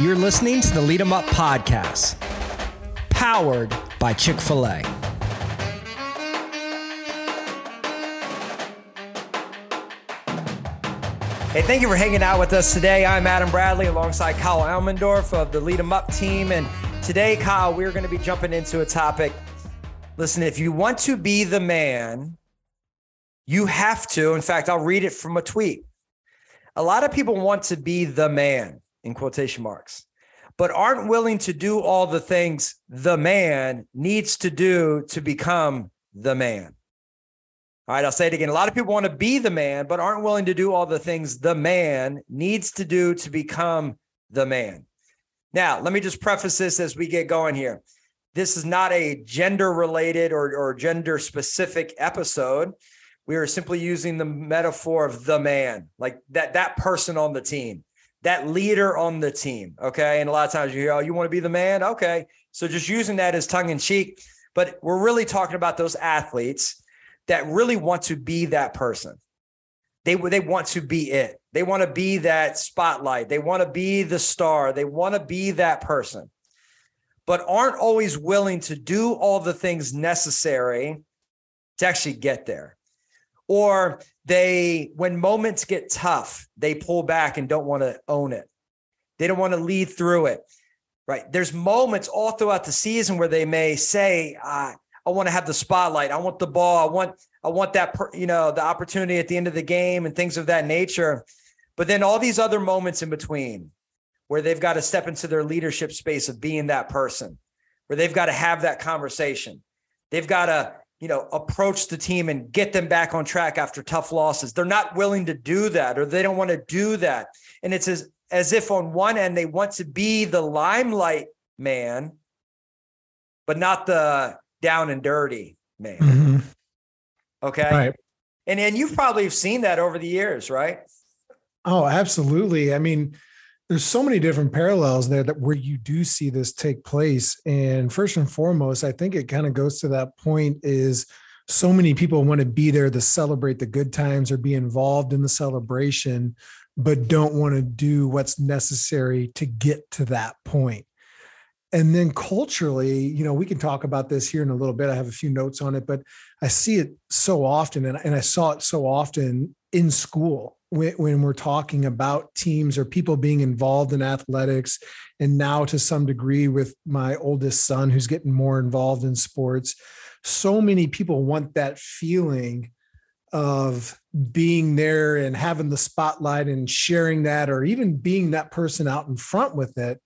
You're listening to the Lead 'em Up podcast, powered by Chick fil A. Hey, thank you for hanging out with us today. I'm Adam Bradley alongside Kyle Elmendorf of the Lead 'em Up team. And today, Kyle, we're going to be jumping into a topic. Listen, if you want to be the man, you have to. In fact, I'll read it from a tweet. A lot of people want to be the man in quotation marks, but aren't willing to do all the things the man needs to do to become the man. All right, I'll say it again. A lot of people want to be the man, but aren't willing to do all the things the man needs to do to become the man. Now, let me just preface this as we get going here. This is not a gender related or, or gender specific episode. We are simply using the metaphor of the man, like that, that person on the team, that leader on the team. Okay. And a lot of times you hear, oh, you want to be the man? Okay. So just using that as tongue in cheek. But we're really talking about those athletes that really want to be that person. They they want to be it. They want to be that spotlight. They want to be the star. They want to be that person. But aren't always willing to do all the things necessary to actually get there. Or they when moments get tough, they pull back and don't want to own it. They don't want to lead through it. Right? There's moments all throughout the season where they may say, uh, I want to have the spotlight. I want the ball. I want I want that you know the opportunity at the end of the game and things of that nature. But then all these other moments in between where they've got to step into their leadership space of being that person, where they've got to have that conversation. They've got to, you know, approach the team and get them back on track after tough losses. They're not willing to do that or they don't want to do that. And it's as as if on one end they want to be the limelight man, but not the down and dirty man. Mm-hmm. Okay. Right. And and you've probably seen that over the years, right? Oh, absolutely. I mean, there's so many different parallels there that where you do see this take place. And first and foremost, I think it kind of goes to that point is so many people want to be there to celebrate the good times or be involved in the celebration, but don't want to do what's necessary to get to that point. And then culturally you know we can talk about this here in a little bit. I have a few notes on it but i see it so often and, and i saw it so often in school when, when we're talking about teams or people being involved in athletics and now to some degree with my oldest son who's getting more involved in sports so many people want that feeling of being there and having the spotlight and sharing that or even being that person out in front with it.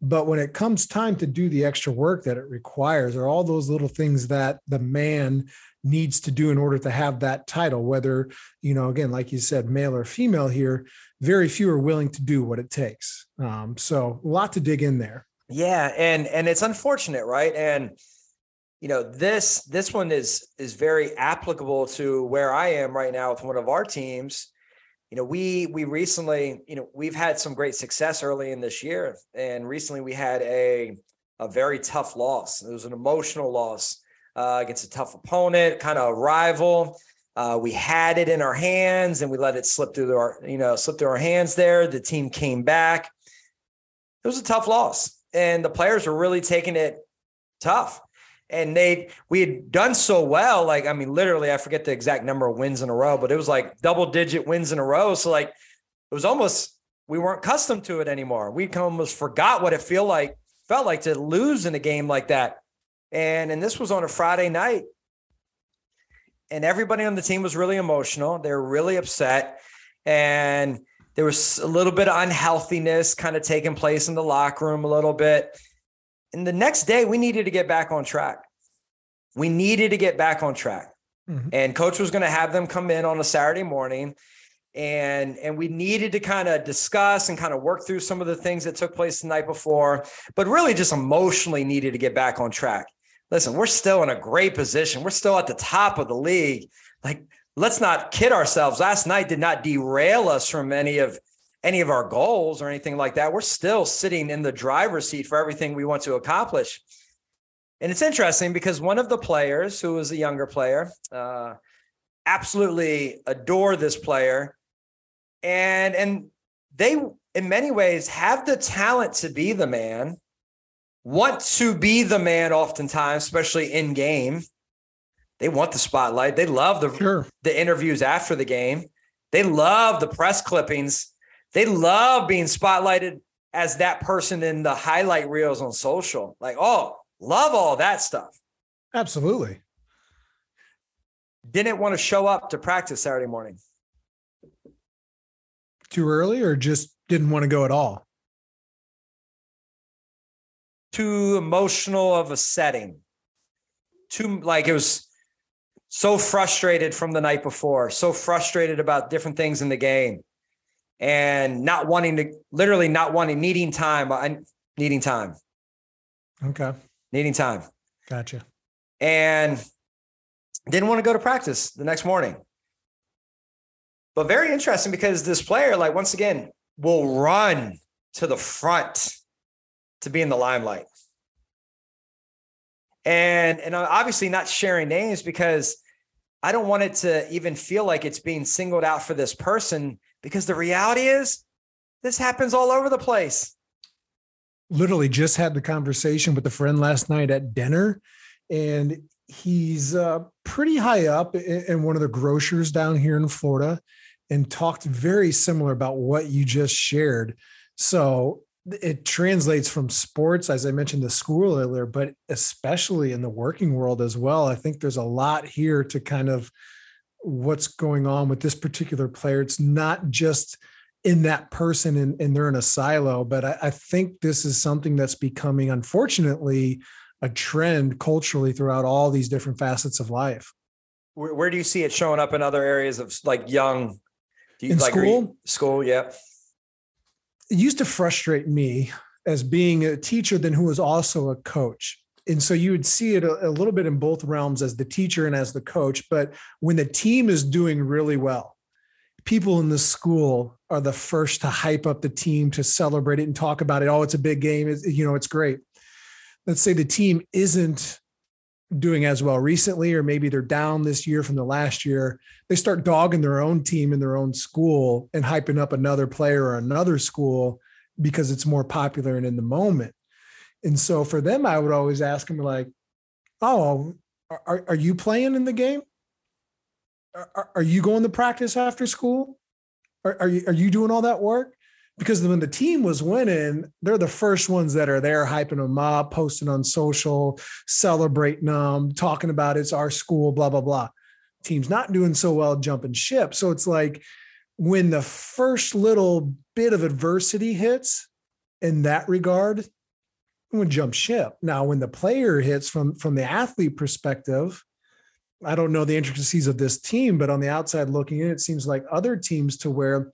But when it comes time to do the extra work that it requires, or all those little things that the man needs to do in order to have that title, whether, you know, again, like you said, male or female here, very few are willing to do what it takes. Um, so a lot to dig in there. Yeah. And and it's unfortunate, right? And you know, this this one is is very applicable to where I am right now with one of our teams you know, we we recently, you know, we've had some great success early in this year, and recently we had a a very tough loss. It was an emotional loss uh, against a tough opponent, kind of a rival. Uh, we had it in our hands, and we let it slip through our, you know, slip through our hands. There, the team came back. It was a tough loss, and the players were really taking it tough and they we had done so well like i mean literally i forget the exact number of wins in a row but it was like double digit wins in a row so like it was almost we weren't accustomed to it anymore we almost forgot what it feel like felt like to lose in a game like that and and this was on a friday night and everybody on the team was really emotional they were really upset and there was a little bit of unhealthiness kind of taking place in the locker room a little bit and the next day, we needed to get back on track. We needed to get back on track. Mm-hmm. And coach was going to have them come in on a Saturday morning and and we needed to kind of discuss and kind of work through some of the things that took place the night before but really just emotionally needed to get back on track listen we're still in a great position. We're still at the top of the league. Like let's not kid ourselves. Last night did not derail us from any of any of our goals or anything like that. We're still sitting in the driver's seat for everything we want to accomplish. And it's interesting because one of the players, who was a younger player, uh, absolutely adore this player, and and they in many ways have the talent to be the man, want to be the man oftentimes, especially in game. They want the spotlight. They love the sure. the interviews after the game. They love the press clippings. They love being spotlighted as that person in the highlight reels on social. Like, oh, love all that stuff. Absolutely. Didn't want to show up to practice Saturday morning. Too early or just didn't want to go at all? Too emotional of a setting. Too like it was so frustrated from the night before, so frustrated about different things in the game and not wanting to literally not wanting needing time uh, needing time. Okay. Needing time. Gotcha. And didn't want to go to practice the next morning. But very interesting because this player like once again will run to the front to be in the limelight and and I'm obviously not sharing names because I don't want it to even feel like it's being singled out for this person because the reality is this happens all over the place. Literally just had the conversation with a friend last night at dinner and he's uh, pretty high up in one of the grocers down here in Florida and talked very similar about what you just shared. So it translates from sports, as I mentioned, the school earlier, but especially in the working world as well. I think there's a lot here to kind of what's going on with this particular player. It's not just in that person and, and they're in a silo, but I, I think this is something that's becoming, unfortunately, a trend culturally throughout all these different facets of life. Where, where do you see it showing up in other areas of like young? Do You, in like school? school, yeah it used to frustrate me as being a teacher then who was also a coach. And so you would see it a, a, little bit in both realms as the teacher and as the coach but when the team is doing really well people in the school are the first to hype up the team to celebrate it and talk about it. Oh it's a big game. It's, you know it's great. Let's say the team isn't doing as well recently or maybe they're down this year from the last year they start dogging their own team in their own school and hyping up another player or another school because it's more popular and in the moment. And so for them i would always ask them like oh are, are you playing in the game? Are, are you going to practice after school? Are, are you are you doing all that work because when the team was winning, they're the first ones that are there hyping them up, posting on social, celebrating them, talking about it's our school, blah, blah, blah. Team's not doing so well jumping ship. So it's like when the first little bit of adversity hits in that regard, would jump ship. Now, when the player hits from from the athlete perspective, I don't know the intricacies of this team, but on the outside looking in, it seems like other teams to where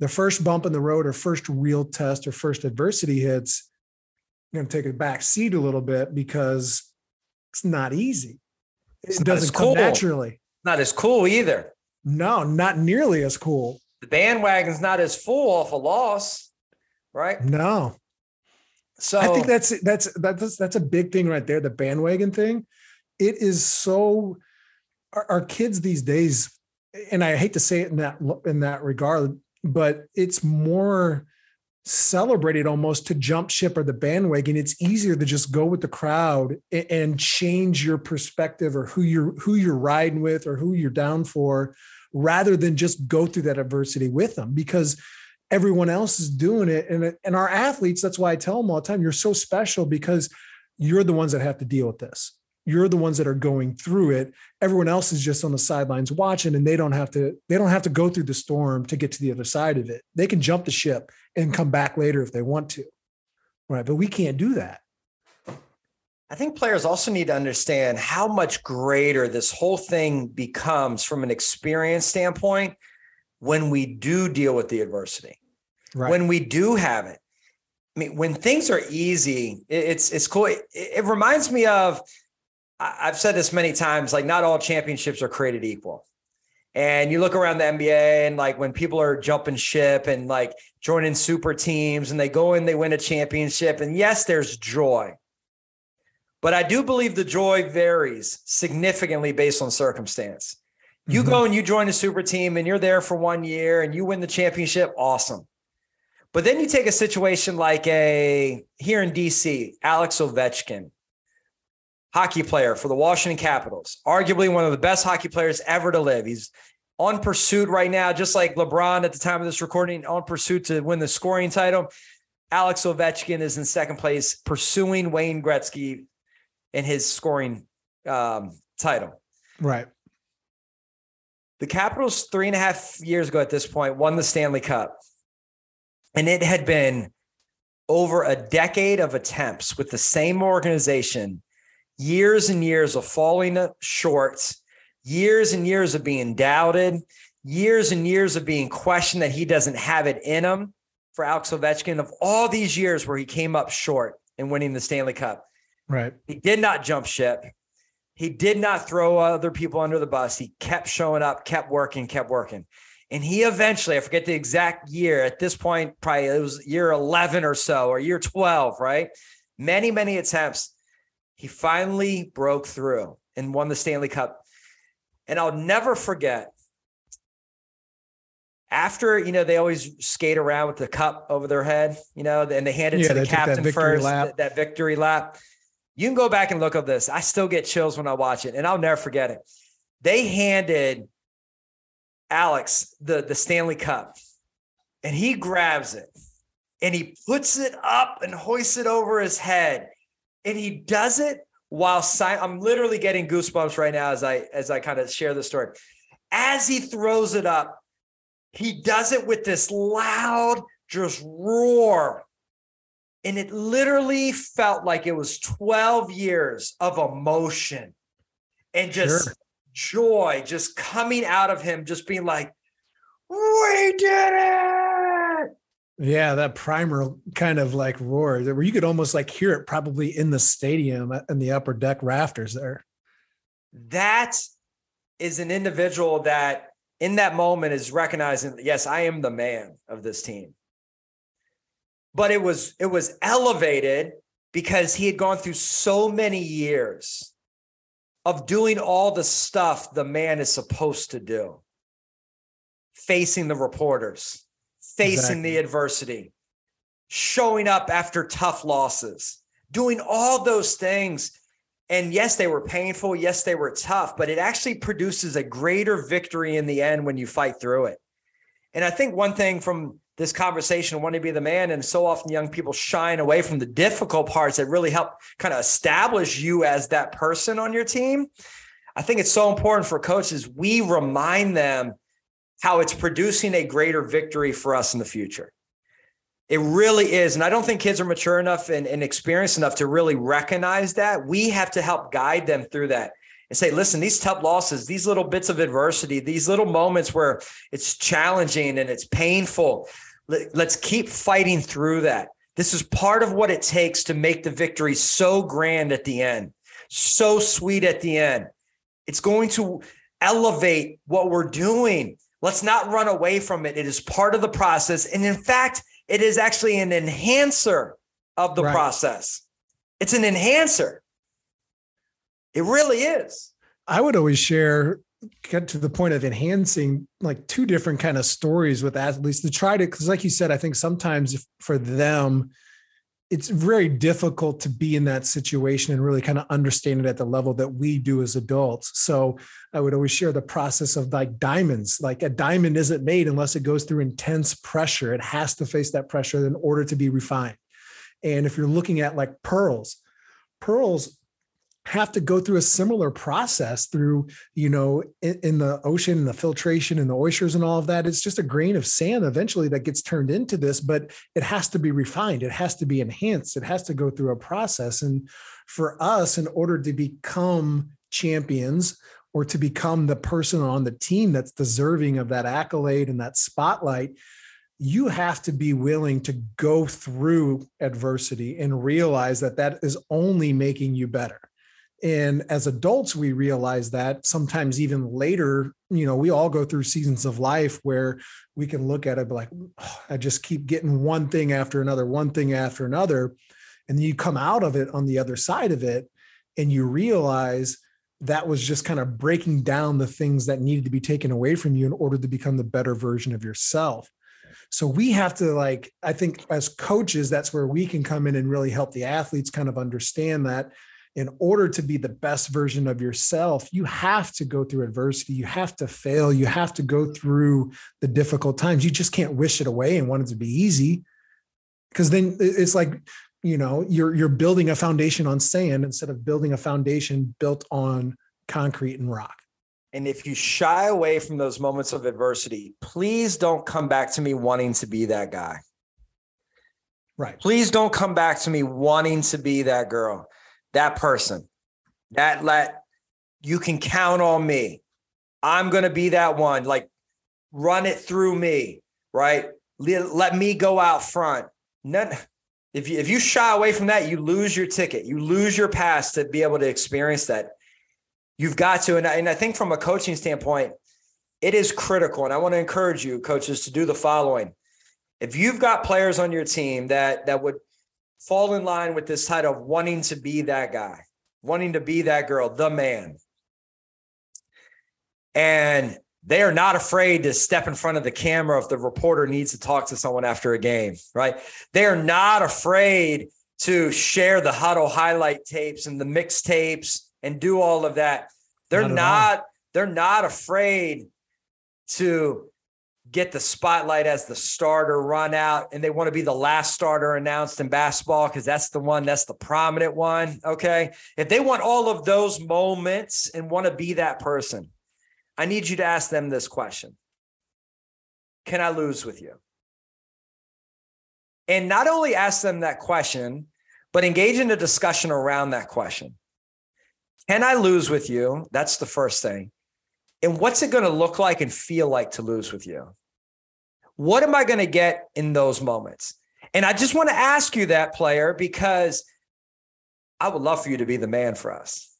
the first bump in the road or first real test or first adversity hits, you're going to take a back seat a little bit because it's not easy. It it's doesn't come cool. naturally. Not as cool either. No, not nearly as cool. The bandwagon's not as full off a loss, right? No. So I think that's that's that's that's a big thing right there. The bandwagon thing. It is so. Our, our kids these days, and I hate to say it in that in that regard, but it's more celebrated almost to jump ship or the bandwagon. It's easier to just go with the crowd and change your perspective or who you're who you're riding with or who you're down for rather than just go through that adversity with them because everyone else is doing it. And and our athletes that's why I tell them all the time you're so special because you're the ones that have to deal with this you're the ones that are going through it. Everyone else is just on the sidelines watching and they don't have to they don't have to go through the storm to get to the other side of it. They can jump the ship and come back later if they want to. Right but we can't do that. I think players also need to understand how much greater this whole thing becomes from an experience standpoint when we do deal with the adversity. Right. when we do have it. I mean, when things are easy, it's it's cool. It, it reminds me of I've said this many times, like not all championships are created equal. And you look around the NBA and like when people are jumping ship and like joining super teams and they go in, they win a championship. And yes, there's joy. But I do believe the joy varies significantly based on circumstance. You mm-hmm. go and you join a super team and you're there for one year and you win the championship, awesome. But then you take a situation like a here in DC, Alex Ovechkin, hockey player for the Washington Capitals, arguably one of the best hockey players ever to live. He's on pursuit right now, just like LeBron at the time of this recording, on pursuit to win the scoring title. Alex Ovechkin is in second place, pursuing Wayne Gretzky in his scoring um, title. Right. The Capitals, three and a half years ago at this point, won the Stanley Cup. And it had been over a decade of attempts with the same organization, years and years of falling short, years and years of being doubted, years and years of being questioned that he doesn't have it in him for Alex Ovechkin of all these years where he came up short in winning the Stanley Cup. Right. He did not jump ship. He did not throw other people under the bus. He kept showing up, kept working, kept working. And he eventually, I forget the exact year, at this point, probably it was year 11 or so, or year 12, right? Many, many attempts. He finally broke through and won the Stanley Cup. And I'll never forget after, you know, they always skate around with the cup over their head, you know, and they hand it yeah, to the captain first, that, that victory lap. You can go back and look at this. I still get chills when I watch it, and I'll never forget it. They handed Alex the, the Stanley Cup, and he grabs it and he puts it up and hoists it over his head. And he does it while si- I'm literally getting goosebumps right now as I as I kind of share the story. As he throws it up, he does it with this loud, just roar and it literally felt like it was 12 years of emotion and just sure. joy just coming out of him, just being like, we did it. Yeah, that primer kind of like roar where you could almost like hear it probably in the stadium uh, in the upper deck rafters there. That is an individual that in that moment is recognizing, yes, I am the man of this team but it was it was elevated because he had gone through so many years of doing all the stuff the man is supposed to do facing the reporters facing exactly. the adversity showing up after tough losses doing all those things. And yes they were painful. Yes they were tough but it actually produces a greater victory in the end when you fight through it. And i think one thing from this conversation want to be the man and so often young people shine away from the difficult parts that really help kind of establish you as that person on your team. I think it's so important for coaches we remind them how it's producing a greater victory for us in the future it really is and i don't think kids are mature enough and, and experienced enough to really recognize that we have to help guide them through that and say, listen, these tough losses, these little bits of adversity, these little moments where it's challenging and it's painful, Let's keep fighting through that. This is part of what it takes to make the victory so grand at the end, so sweet at the end. It's going to elevate what we're doing. Let's not run away from it. It is part of the process. And in fact, it is actually an enhancer of the right. process. It's an enhancer. It really is. I would always share get to the point of enhancing like two different kind of stories with athletes to try to because like you said i think sometimes for them it's very difficult to be in that situation and really kind of understand it at the level that we do as adults. So i would always share the process of like diamonds. Like a diamond isn't made unless it goes through intense pressure. It has to face that pressure in order to be refined. And if you're looking at like pearls pearls have to go through a similar process through you know in, in, the ocean and the filtration and the oysters and all of that. It's just a grain of sand eventually that gets turned into this but it has to be refined. It has to be enhanced. It has to go through a process. And for us in order to become champions or to become the person on the team that's deserving of that accolade and that spotlight you have to be willing to go through adversity and realize that that is only making you better and as adults, we realize that sometimes even later, you know, we all go through seasons of life where we can look at it like, oh, I just keep getting one thing after another, one thing after another. And you come out of it on the other side of it and you realize that was just kind of breaking down the things that needed to be taken away from you in order to become the better version of yourself. So we have to like, I think as coaches, that's where we can come in and really help the athletes kind of understand that in order to be the best version of yourself, you have to go through adversity. You have to fail. You have to go through the difficult times. You just can't wish it away and want it to be easy. Because then it's like, you know, you're you're building a foundation on sand instead of building a foundation built on concrete and rock. And if you shy away from those moments of adversity, please don't come back to me wanting to be that guy. Right. Please don't come back to me wanting to be that girl that person that let you can count on me. I'm going to be that one. Like run it through me, right? Let, let me go out front. None, if you if you shy away from that, you lose your ticket. You lose your pass to be able to experience that. You've got to, and I, and I think from a coaching standpoint, it is critical. And I want to encourage you, coaches, to do the following. If you've got players on your team that that would fall in line with this title of wanting to be that guy, wanting to be that girl, the man. And they are not afraid to step in front of the camera if the reporter needs to talk to someone after a game, right? They are not afraid to share the huddle highlight tapes and the mixtapes and do all of that. They're not, not they're not afraid to get the spotlight as the starter run out and they want to be the last starter announced in basketball because that's the one that's the prominent one okay? If they want all of those moments and want to be that person i need you to ask them this question. Can i lose with you? And not only ask them that question but engage in a discussion around that question. Can i lose with you? That's the first thing. And what's it going to look like and feel like to lose with you? What am I going to get in those moments? And I just want to ask you that, player, because I would love for you to be the man for us.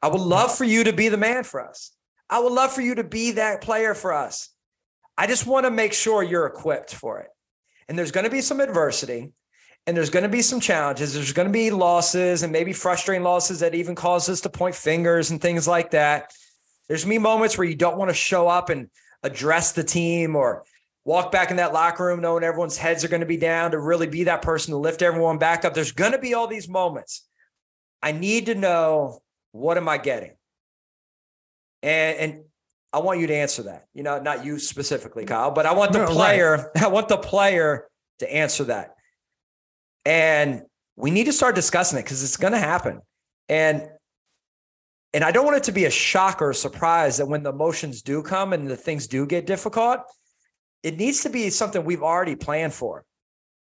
I would love for you to be the man for us. I would love for you to be that player for us. I just want to make sure you're equipped for it. And there's going to be some adversity and there's going to be some challenges. There's going to be losses and maybe frustrating losses that even cause us to point fingers and things like that. There's me moments where you don't want to show up and address the team or walk back in that locker room knowing everyone's heads are going to be down to really be that person to lift everyone back up. There's going to be all these moments. I need to know what am I getting? And and I want you to answer that. You know, not you specifically, mm. Kyle, but I want the no, player, right. I want the player to answer that. And we need to start discussing it because it's going to happen. And and I don't want it to be a shock or a surprise that when the emotions do come and the things do get difficult, it needs to be something we've already planned for.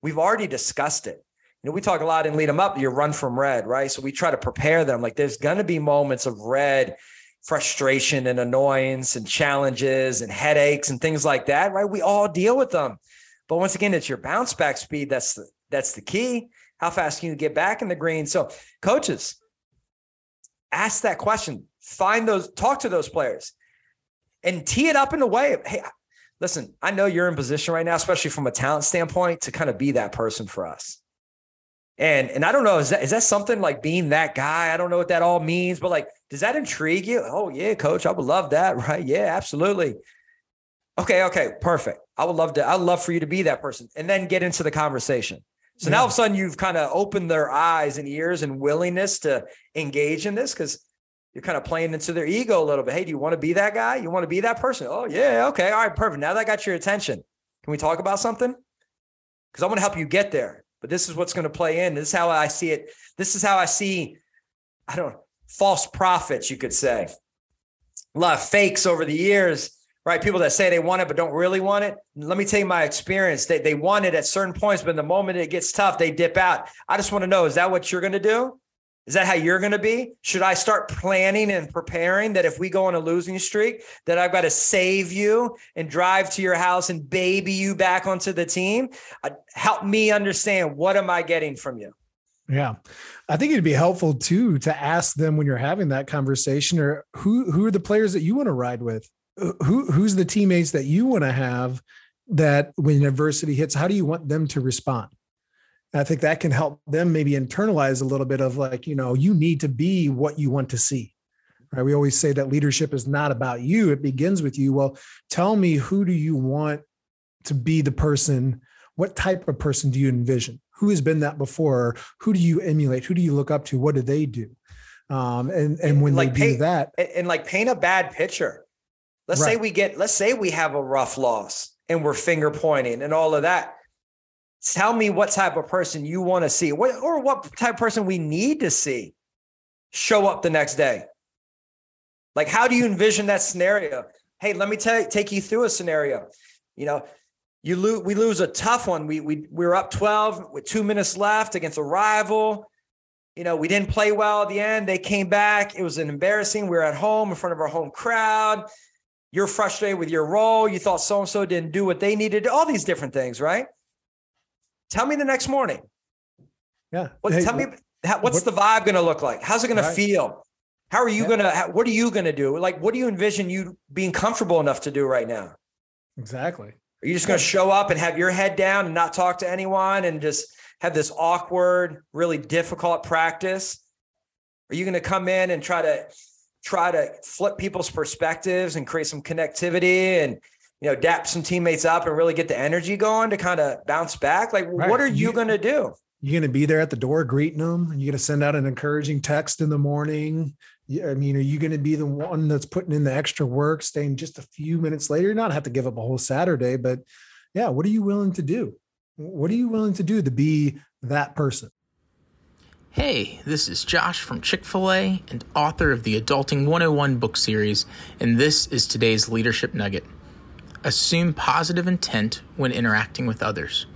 We've already discussed it. You know, we talk a lot and Lead 'em Up, you run from red, right? So we try to prepare them. Like there's going to be moments of red frustration and annoyance and challenges and headaches and things like that, right? We all deal with them. But once again, it's your bounce back speed. That's the, that's the key. How fast can you get back in the green? So coaches, ask that question, find those, talk to those players and tee it up in a way of, hey, listen, I know you're in position right now, especially from a talent standpoint, to kind of be that person for us. And and I don't know, is that is that something like being that guy? I don't know what that all means, but like, does that intrigue you? Oh yeah, coach, I would love that, right? Yeah, absolutely. Okay, okay, perfect. I would love to, I'd love for you to be that person and then get into the conversation. So yeah. now all of a sudden you've kind of opened their eyes and ears and willingness to engage in this because you're kind of playing into their ego a little bit. Hey, do you want to be that guy? You want to be that person? Oh, yeah. Okay. All right. Perfect. Now that got your attention. Can we talk about something? Because I want to help you get there. But this is what's going to play in. This is how I see it. This is how I see, I don't false prophets, you could say. A lot of fakes over the years, right? People that say they want it but don't really want it. Let me tell you my experience. They, they want it at certain points, but in the moment it gets tough, they dip out. I just want to know is that what you're going to do? Is that how you're going to be? Should I start planning and preparing that if we go on a losing streak, that I've got to save you and drive to your house and baby you back onto the team? Uh, help me understand what am I getting from you? Yeah. I think it'd be helpful too to ask them when you're having that conversation or who who are the players that you want to ride with? Uh, who who's the teammates that you want to have that when adversity hits, how do you want them to respond? And I think that can help them maybe internalize a little bit of like, you know, you need to be what you want to see. Right? We always say that leadership is not about you, it begins with you. Well, tell me who do you want to be the person what type of person do you envision who has been that before who do you emulate who do you look up to what do they do um, and and when like they paint, do that and, and, like paint a bad picture let's right. say we get let's say we have a rough loss and we're finger pointing and all of that tell me what type of person you want to see what, or what type of person we need to see show up the next day. Like how do you envision that scenario? Hey let me tell, take you through a scenario. You know you lose we lose a tough one. We we we were up 12 with 2 minutes left against a rival. You know we didn't play well at the end. They came back. It was an embarrassing. We were at home in front of our home crowd. You're frustrated with your role. You thought so and so didn't do what they needed. All these different things right Tell me the next morning. Yeah. What, hey, tell me how, what's what, the vibe going to look like? How's it going right. to feel? How are you yeah. going to, what are you going to do? Like, what do you envision you being comfortable enough to do right now? Exactly. Are you just going to show up and have your head down and not talk to anyone and just have this awkward, really difficult practice? Are you going to come in and try to try to flip people's perspectives and create some connectivity and you know, dap some teammates up and really get the energy going to kind of bounce back? Like, right. what are you, you going to do? You're going to be there at the door greeting them. You're going to send out an encouraging text in the morning. I mean, are you going to be the one that's putting in the extra work, staying just a few minutes later? You're not have to give up a whole Saturday, but yeah, what are you willing to do? What are you willing to do to be that person? Hey, this is Josh from Chick fil A and author of the Adulting 101 book series, and this is today's Leadership Nugget. Assume positive intent when interacting with others.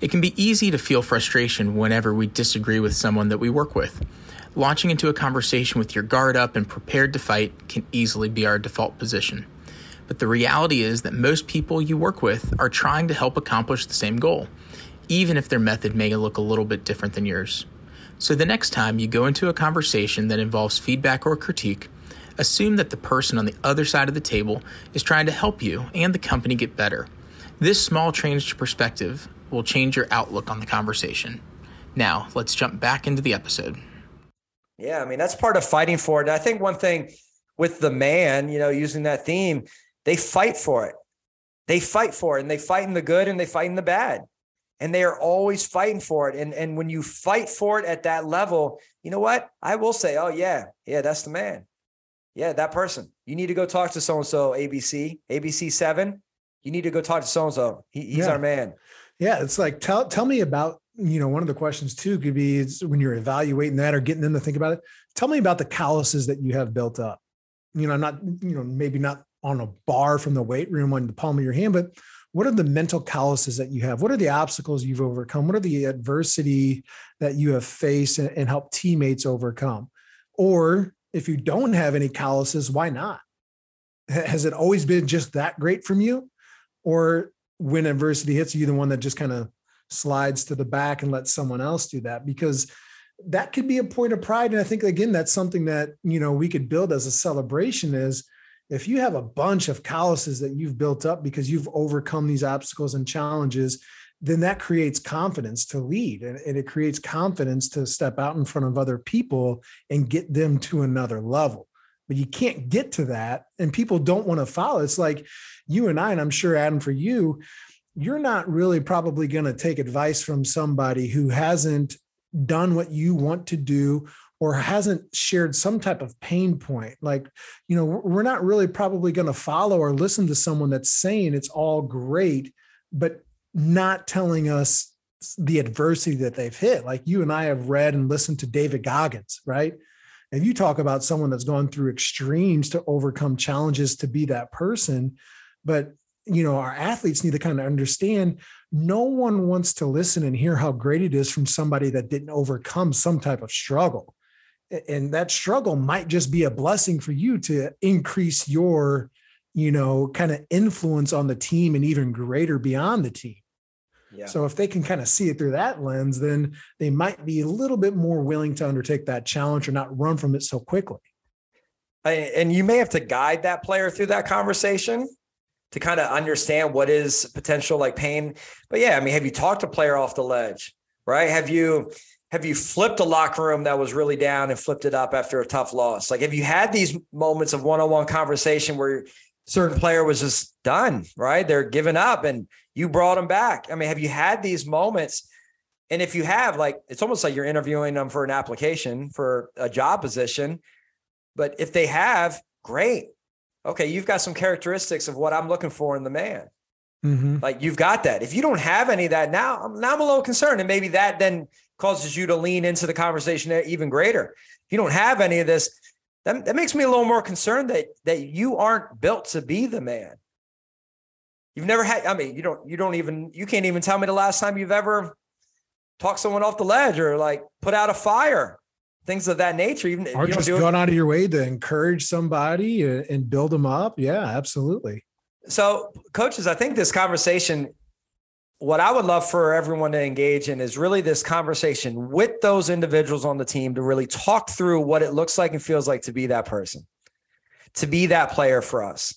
It can be easy to feel frustration whenever we disagree with someone that we work with. Launching into a conversation with your guard up and prepared to fight can easily be our default position. But the reality is that most people you work with are trying to help accomplish the same goal, even if their method may look a little bit different than yours. So the next time you go into a conversation that involves feedback or critique, assume that the person on the other side of the table is trying to help you and the company get better. This small change to perspective will change your outlook on the conversation. Now, let's jump back into the episode. Yeah, I mean, that's part of fighting for it. I think one thing with the man, you know, using that theme, they fight for it. They fight for it and they fight in the good and they fight in the bad. And they are always fighting for it. And, and when you fight for it at that level, you know what? I will say, oh, yeah, yeah, that's the man yeah, that person. You need to go talk to so and so ABC, ABC seven. You need to go talk to so and so. He's yeah. our man. Yeah, it's like tell tell me about you know one of the questions too could be when you're evaluating that or getting them to think about it. Tell me about the calluses that you have built up. You know, not you know maybe not on a bar from the weight room on the palm of your hand, but what are the mental calluses that you have? What are the obstacles you've overcome? What are the adversity that you have faced and, and helped teammates overcome? Or if you don't have any calluses, why not? Has it always been just that great from you? Or when adversity hits you, the one that just kind of slides to the back and lets someone else do that? Because that could be a point of pride. And I think again, that's something that you know we could build as a celebration is if you have a bunch of calluses that you've built up because you've overcome these obstacles and challenges then that creates confidence to lead and, and, it creates confidence to step out in front of other people and get them to another level. But you can't get to that and people don't want to follow. It's like you and i and i'm sure adam for you you're not really probably going to take advice from somebody who hasn't done what you want to do or hasn't shared some type of pain point. Like you know we're not really probably going to follow or listen to someone that's saying it's all great but not telling us the adversity that they've hit. Like you and I have read and listened to David Goggins, right? If you talk about someone that's gone through extremes to overcome challenges to be that person. But, you know, our athletes need to kind of understand no one wants to listen and hear how great it is from somebody that didn't overcome some type of struggle. And that struggle might just be a blessing for you to increase your, you know, kind of influence on the team and even greater beyond the team. So if they can kind of see it through that lens, then they might be a little bit more willing to undertake that challenge or not run from it so quickly. And you may have to guide that player through that conversation to kind of understand what is potential like pain. But yeah, I mean, have you talked a player off the ledge? Right? Have you have you flipped a locker room that was really down and flipped it up after a tough loss? Like have you had these moments of one-on-one conversation where certain player was just done, right? They're giving up and you brought them back. I mean, have you had these moments? And if you have, like, it's almost like you're interviewing them for an application for a job position. But if they have, great. Okay, you've got some characteristics of what I'm looking for in the man. Mm-hmm. Like you've got that. If you don't have any of that now, I'm now I'm a little concerned, and maybe that then causes you to lean into the conversation even greater. If you don't have any of this, that, that makes me a little more concerned that that you aren't built to be the man. You've never had, I mean, you don't, you don't even, you can't even tell me the last time you've ever talked someone off the ledge or like put out a fire, things of that nature. Even or just gone out of your way to encourage somebody and build them up. Yeah, absolutely. So, coaches, I think this conversation, what I would love for everyone to engage in is really this conversation with those individuals on the team to really talk through what it looks like and feels like to be that person, to be that player for us,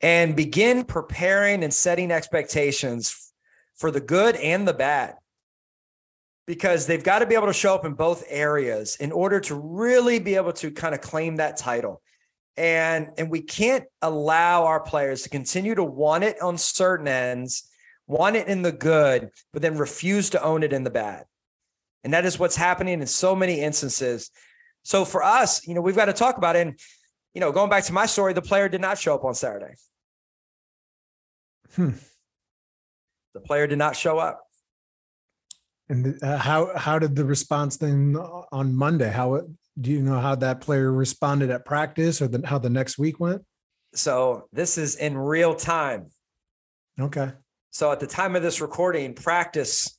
and begin preparing and setting expectations for the good and the bad. Because they've got to be able to show up in both areas in order to really be able to kind of claim that title. And and we can't allow our players to continue to want it on certain ends want it in the good but then refuse to own it in the bad. And that is what's happening in so many instances. So for us you know we've got to talk about it and you know going back to my story the player did not show up on saturday hmm. the player did not show up and uh, how how did the response then on monday how do you know how that player responded at practice or the, how the next week went? So this is in real time. Okay. So at the time of this recording, practice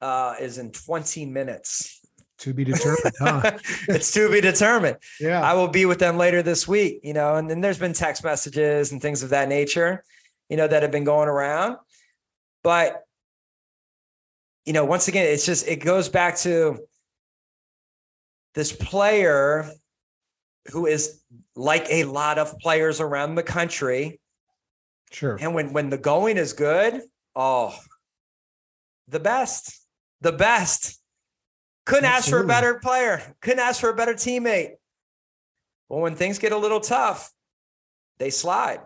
uh, is in 20 minutes. To be determined, huh? it's to be determined. Yeah. I will be with them later this week, you know, and then there's been text messages and things of that nature, you know, that have been going around. But, you know, once again, it's just, it goes back to this player who is like a lot of players around the country. Sure. And when when the going is good, oh, the best, the best. Couldn't Absolutely. ask for a better player. Couldn't ask for a better teammate. Well, when things get a little tough, they slide.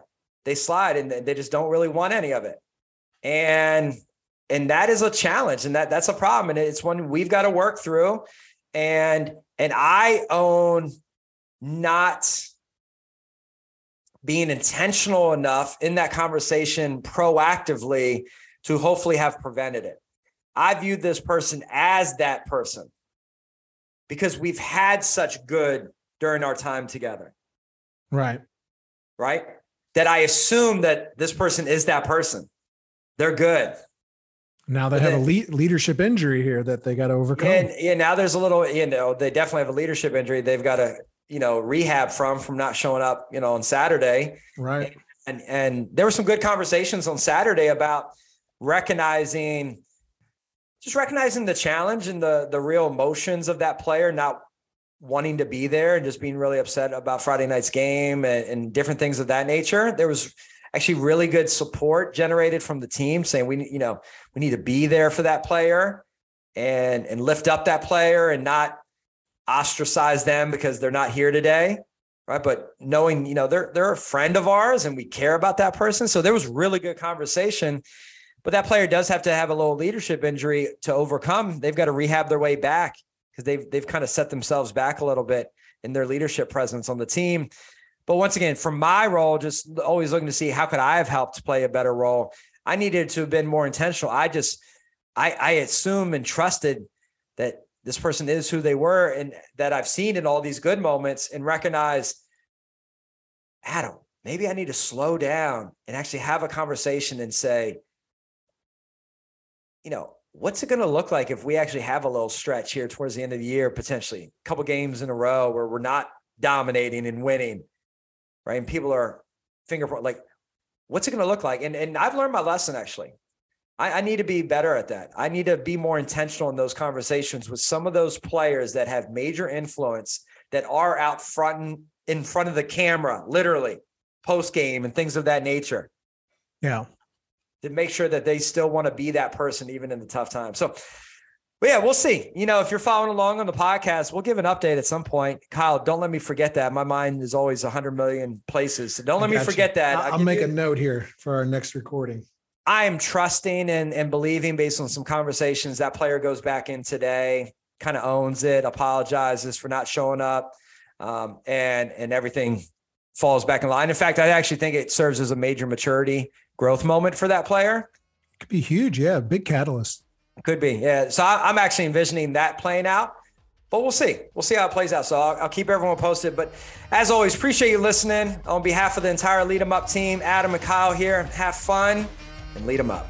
They slide and they just don't really want any of it. And and that is a challenge and that that's a problem and it's one we've got to work through and and I own not being intentional enough in that conversation proactively to hopefully have prevented it. I viewed this person as that person because we've had such good during our time together. Right. Right. That I assume that this person is that person. They're good. Now they have a le- leadership injury here that they got to overcome. And yeah, now there's a little, you know, they definitely have a leadership injury. They've got to, you know, rehab from from not showing up, you know, on Saturday. Right. And and there were some good conversations on Saturday about recognizing just recognizing the challenge and the the real emotions of that player not wanting to be there and just being really upset about Friday night's game and, and different things of that nature. There was actually really good support generated from the team saying we you know we need to be there for that player and and lift up that player and not ostracize them because they're not here today. Right? But knowing you know they're they're a friend of ours and we care about that person. So there was really good conversation but that player does have to have a little leadership injury to overcome they've got to rehab their way back because they've they've kind of set themselves back a little bit in their leadership presence on the team but once again, from my role, just always looking to see how could I have helped play a better role. I needed to have been more intentional. I just, I, I assume and trusted that this person is who they were and that I've seen in all these good moments and recognize, Adam, maybe I need to slow down and actually have a conversation and say, you know, what's it going to look like if we actually have a little stretch here towards the end of the year, potentially a couple games in a row where we're not dominating and winning? right? And people are fingerprint like, what's it going to look like? And and I've learned my lesson actually. I, I need to be better at that. I need to be more intentional in those conversations with some of those players that have major influence that are out front and in front of the camera, literally post game and things of that nature. Yeah. To make sure that they still want to be that person even in the tough times. So yeah, we'll see. You know, if you're following along on the podcast, we'll give an update at some point. Kyle, don't let me forget that. My mind is always 100 million places. So don't let me forget you. that. I'll, I'll make you, a note here for our next recording. I am trusting and, and believing based on some conversations that player goes back in today, kind of owns it, apologizes for not showing up, um, and and everything falls back in line. In fact, I actually think it serves as a major maturity growth moment for that player. Could be huge. Yeah. Big catalyst. Could be. Yeah. So I'm actually envisioning that playing out, but we'll see. We'll see how it plays out. So I'll, I'll keep everyone posted. But as always, appreciate you listening. On behalf of the entire Lead 'em Up team, Adam and Kyle here, have fun and lead them up.